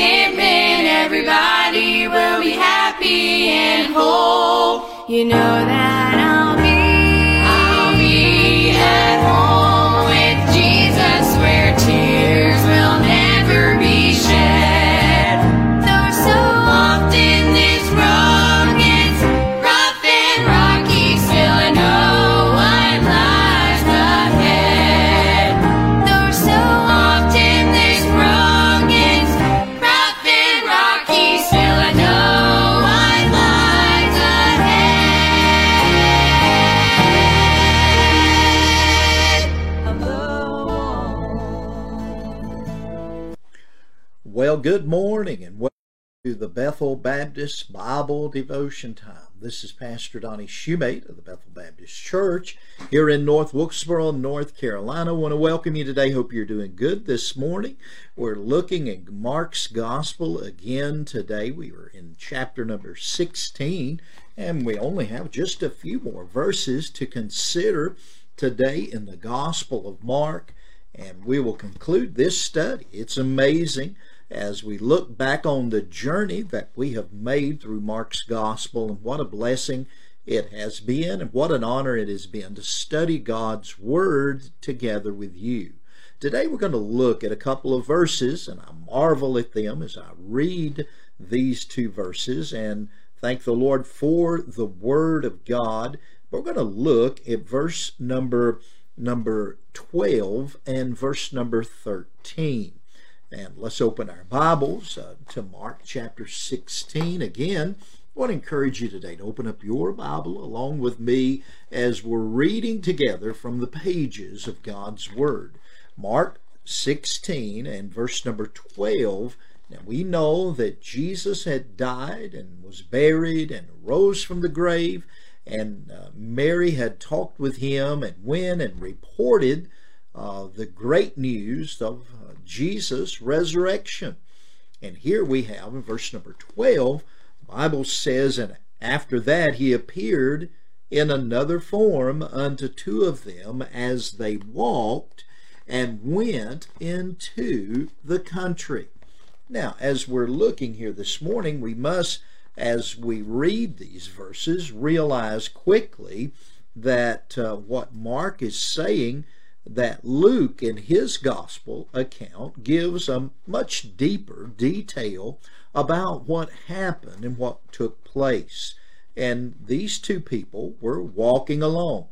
contentment. Everybody will be happy and whole. you know that I'll good morning and welcome to the Bethel Baptist Bible Devotion Time. This is Pastor Donnie Shumate of the Bethel Baptist Church here in North Wilkesboro, North Carolina. I want to welcome you today. Hope you're doing good this morning. We're looking at Mark's Gospel again today. We were in chapter number 16, and we only have just a few more verses to consider today in the Gospel of Mark and we will conclude this study. It's amazing as we look back on the journey that we have made through Mark's gospel and what a blessing it has been and what an honor it has been to study God's word together with you. Today we're going to look at a couple of verses and I marvel at them as I read these two verses and thank the Lord for the word of God. We're going to look at verse number number 12 and verse number 13. And let's open our Bibles uh, to Mark chapter 16 again. I want to encourage you today to open up your Bible along with me as we're reading together from the pages of God's Word. Mark 16 and verse number 12. Now we know that Jesus had died and was buried and rose from the grave, and uh, Mary had talked with him and went and reported uh, the great news of uh, Jesus' resurrection. And here we have in verse number 12, the Bible says, And after that he appeared in another form unto two of them as they walked and went into the country. Now, as we're looking here this morning, we must, as we read these verses, realize quickly that uh, what Mark is saying that Luke, in his gospel account, gives a much deeper detail about what happened and what took place. And these two people were walking along,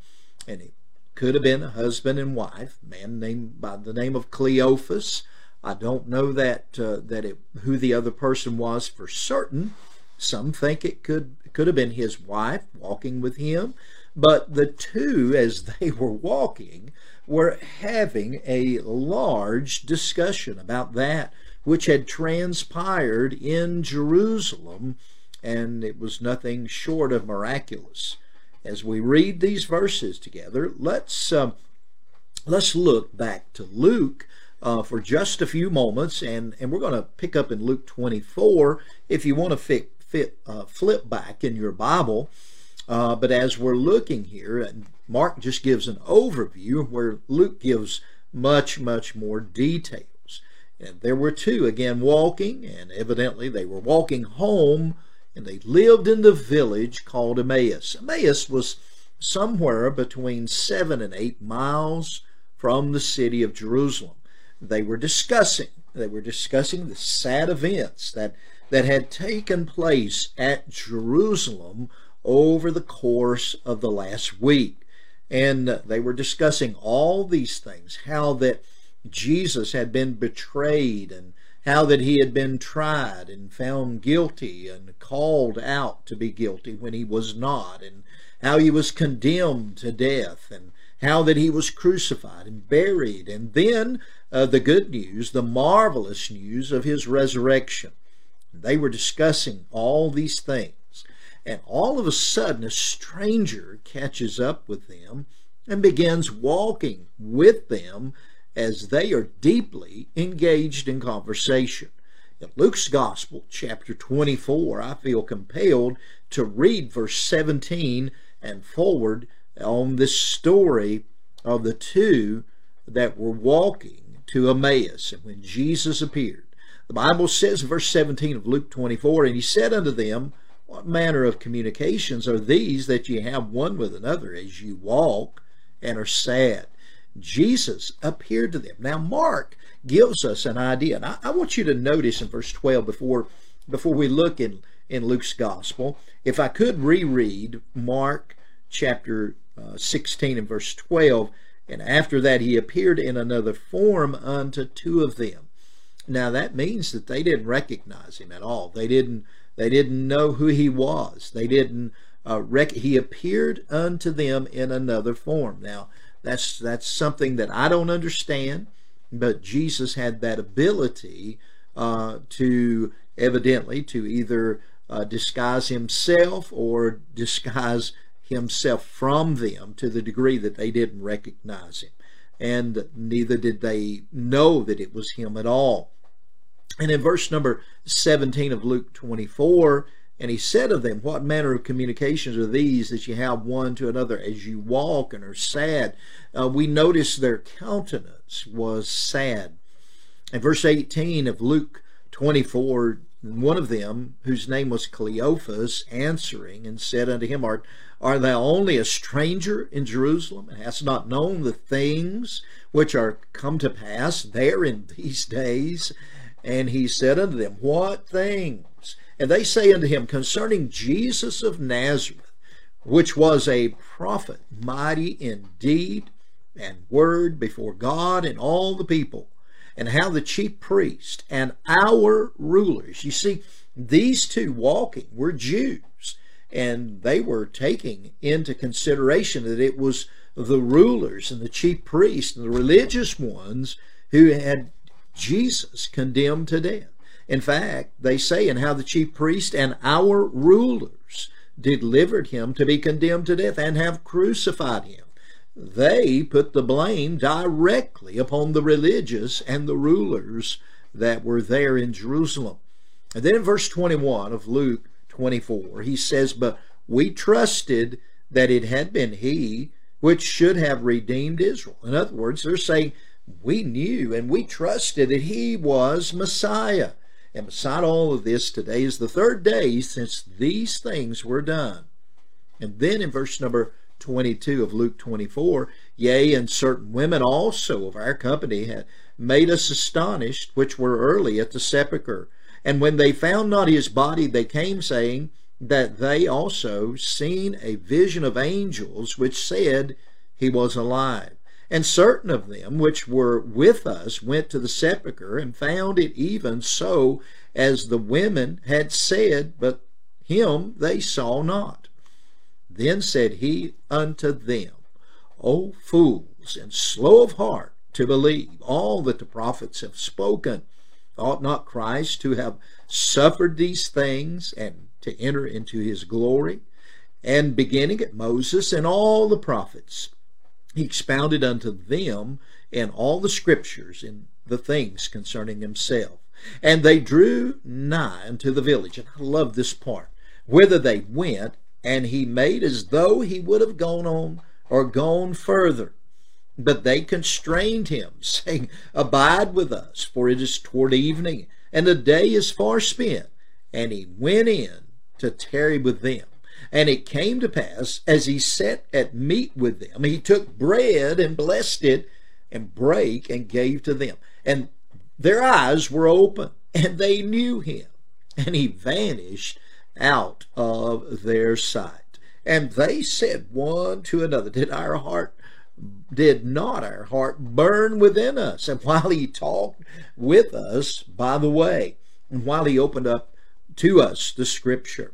and it could have been a husband and wife, man named by the name of Cleophas. I don't know that uh, that it, who the other person was for certain. Some think it could could have been his wife walking with him, but the two, as they were walking, were having a large discussion about that which had transpired in Jerusalem, and it was nothing short of miraculous. As we read these verses together, let's uh, let's look back to Luke uh, for just a few moments, and and we're going to pick up in Luke 24. If you want to fit, fit uh, flip back in your Bible. Uh, but as we're looking here, Mark just gives an overview where Luke gives much, much more details. And there were two, again, walking, and evidently they were walking home, and they lived in the village called Emmaus. Emmaus was somewhere between seven and eight miles from the city of Jerusalem. They were discussing, they were discussing the sad events that, that had taken place at Jerusalem over the course of the last week. And they were discussing all these things how that Jesus had been betrayed and how that he had been tried and found guilty and called out to be guilty when he was not, and how he was condemned to death, and how that he was crucified and buried, and then uh, the good news, the marvelous news of his resurrection. They were discussing all these things. And all of a sudden, a stranger catches up with them and begins walking with them as they are deeply engaged in conversation. In Luke's Gospel, chapter 24, I feel compelled to read verse 17 and forward on this story of the two that were walking to Emmaus and when Jesus appeared. The Bible says, verse 17 of Luke 24, And he said unto them, What manner of communications are these that ye have one with another as you walk and are sad? Jesus appeared to them. Now, Mark gives us an idea. And I, I want you to notice in verse 12 before, before we look in, in Luke's gospel, if I could reread Mark chapter uh, 16 and verse 12, and after that he appeared in another form unto two of them. Now that means that they didn't recognize him at all. They didn't. They didn't know who he was. They didn't. Uh, rec- he appeared unto them in another form. Now that's that's something that I don't understand, but Jesus had that ability uh, to evidently to either uh, disguise himself or disguise himself from them to the degree that they didn't recognize him, and neither did they know that it was him at all. And in verse number 17 of Luke 24, and he said of them, What manner of communications are these that you have one to another as you walk and are sad? Uh, we notice their countenance was sad. In verse 18 of Luke 24, one of them, whose name was Cleophas, answering and said unto him, Art, art thou only a stranger in Jerusalem, and hast not known the things which are come to pass there in these days? And he said unto them, What things? And they say unto him, Concerning Jesus of Nazareth, which was a prophet, mighty in deed and word before God and all the people, and how the chief priest and our rulers, you see, these two walking were Jews, and they were taking into consideration that it was the rulers and the chief priests and the religious ones who had Jesus condemned to death. In fact, they say, and how the chief priest and our rulers delivered him to be condemned to death and have crucified him. They put the blame directly upon the religious and the rulers that were there in Jerusalem. And then in verse 21 of Luke 24, he says, But we trusted that it had been he which should have redeemed Israel. In other words, they're saying, we knew and we trusted that he was Messiah. And beside all of this, today is the third day since these things were done. And then in verse number 22 of Luke 24, yea, and certain women also of our company had made us astonished, which were early at the sepulchre. And when they found not his body, they came saying that they also seen a vision of angels, which said he was alive. And certain of them which were with us went to the sepulchre and found it even so as the women had said, but him they saw not. Then said he unto them, O fools, and slow of heart to believe all that the prophets have spoken. Ought not Christ to have suffered these things and to enter into his glory? And beginning at Moses and all the prophets, he expounded unto them in all the scriptures in the things concerning himself. And they drew nigh unto the village. And I love this part. Whither they went, and he made as though he would have gone on or gone further. But they constrained him, saying, Abide with us, for it is toward evening, and the day is far spent. And he went in to tarry with them. And it came to pass, as he sat at meat with them, he took bread and blessed it, and brake and gave to them. And their eyes were open, and they knew him. And he vanished out of their sight. And they said one to another, Did our heart did not our heart burn within us? And while he talked with us by the way, and while he opened up to us the scripture.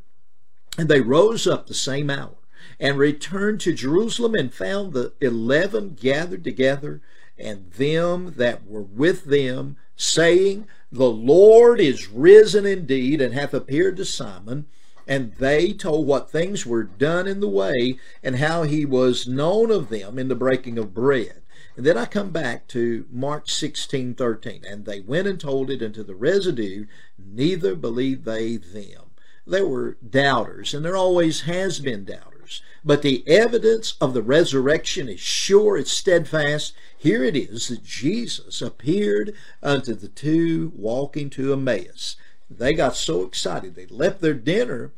And they rose up the same hour and returned to Jerusalem and found the eleven gathered together and them that were with them, saying, The Lord is risen indeed and hath appeared to Simon. And they told what things were done in the way and how he was known of them in the breaking of bread. And then I come back to Mark 16, 13. And they went and told it unto the residue, neither believed they them. There were doubters, and there always has been doubters. But the evidence of the resurrection is sure, it's steadfast. Here it is that Jesus appeared unto the two walking to Emmaus. They got so excited. They left their dinner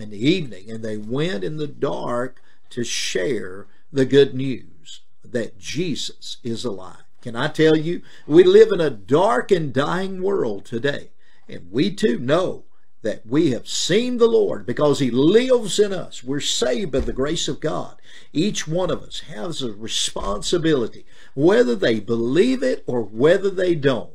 in the evening and they went in the dark to share the good news that Jesus is alive. Can I tell you, we live in a dark and dying world today, and we too know that we have seen the Lord because He lives in us. We're saved by the grace of God. Each one of us has a responsibility, whether they believe it or whether they don't,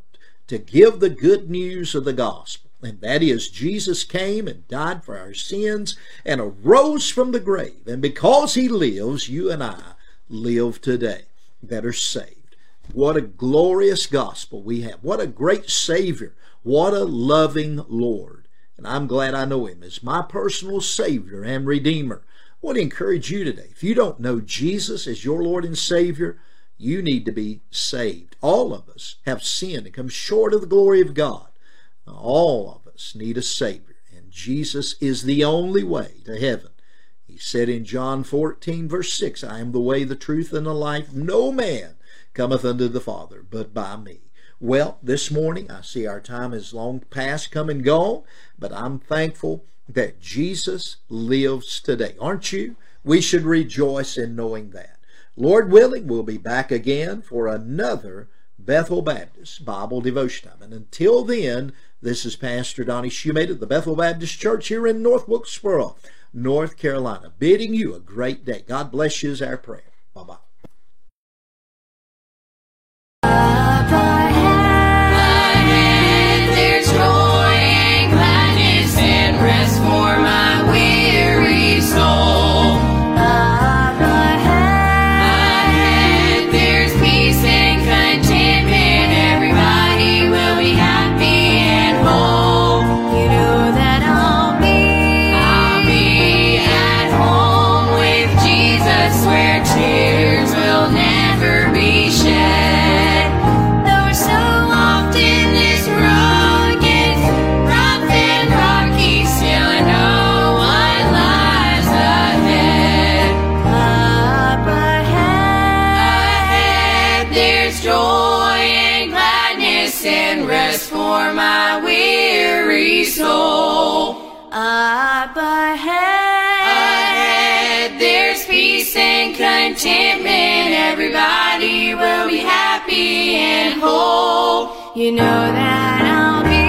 to give the good news of the gospel. And that is, Jesus came and died for our sins and arose from the grave. And because He lives, you and I live today that are saved. What a glorious gospel we have. What a great Savior. What a loving Lord. And I'm glad I know Him as my personal Savior and Redeemer. I want to encourage you today. If you don't know Jesus as your Lord and Savior, you need to be saved. All of us have sinned and come short of the glory of God. All of us need a Savior, and Jesus is the only way to heaven. He said in John 14, verse 6, I am the way, the truth, and the life. No man cometh unto the Father but by me. Well, this morning, I see our time is long past come and gone, but I'm thankful that Jesus lives today. Aren't you? We should rejoice in knowing that. Lord willing, we'll be back again for another Bethel Baptist Bible devotion time. And until then, this is Pastor Donnie Shumate of the Bethel Baptist Church here in North Wilkesboro, North Carolina, bidding you a great day. God bless you is our prayer. Bye bye. There's joy and gladness and rest for my weary soul. up ahead, Ahead there's peace and contentment. Everybody will be happy and whole. you know that I'll